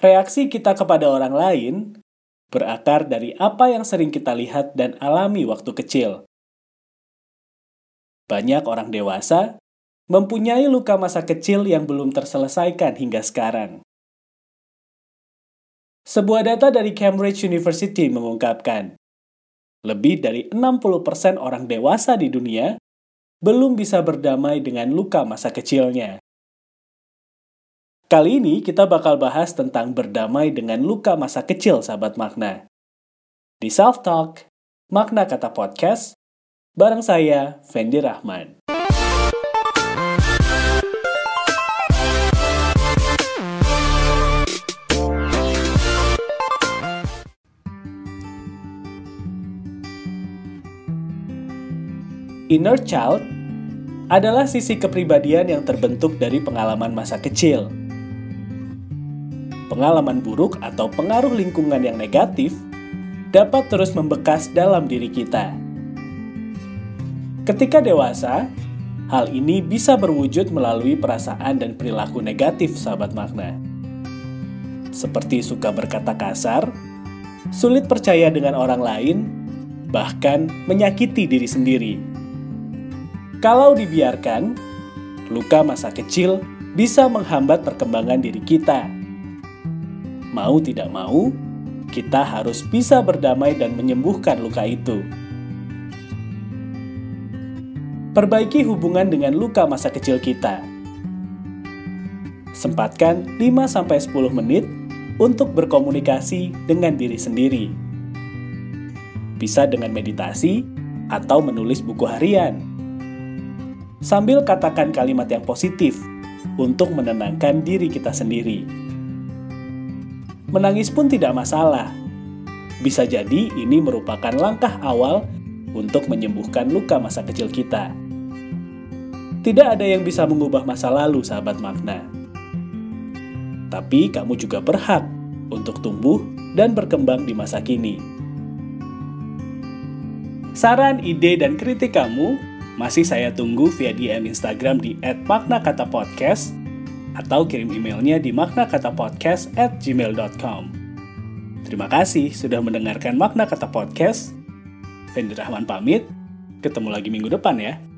Reaksi kita kepada orang lain berakar dari apa yang sering kita lihat dan alami waktu kecil. Banyak orang dewasa mempunyai luka masa kecil yang belum terselesaikan hingga sekarang. Sebuah data dari Cambridge University mengungkapkan, lebih dari 60% orang dewasa di dunia belum bisa berdamai dengan luka masa kecilnya. Kali ini kita bakal bahas tentang berdamai dengan luka masa kecil sahabat makna. Di Self Talk, makna kata podcast, bareng saya, Fendi Rahman. Inner child adalah sisi kepribadian yang terbentuk dari pengalaman masa kecil pengalaman buruk atau pengaruh lingkungan yang negatif dapat terus membekas dalam diri kita. Ketika dewasa, hal ini bisa berwujud melalui perasaan dan perilaku negatif, sahabat makna. Seperti suka berkata kasar, sulit percaya dengan orang lain, bahkan menyakiti diri sendiri. Kalau dibiarkan, luka masa kecil bisa menghambat perkembangan diri kita Mau tidak mau, kita harus bisa berdamai dan menyembuhkan luka itu. Perbaiki hubungan dengan luka masa kecil kita. Sempatkan 5-10 menit untuk berkomunikasi dengan diri sendiri. Bisa dengan meditasi atau menulis buku harian. Sambil katakan kalimat yang positif untuk menenangkan diri kita sendiri. Menangis pun tidak masalah. Bisa jadi ini merupakan langkah awal untuk menyembuhkan luka masa kecil kita. Tidak ada yang bisa mengubah masa lalu, sahabat makna. Tapi kamu juga berhak untuk tumbuh dan berkembang di masa kini. Saran, ide, dan kritik kamu masih saya tunggu via DM Instagram di @maknakatapodcast atau kirim emailnya di maknakatapodcast at gmail.com. Terima kasih sudah mendengarkan Makna Kata Podcast. Fendi Rahman pamit, ketemu lagi minggu depan ya.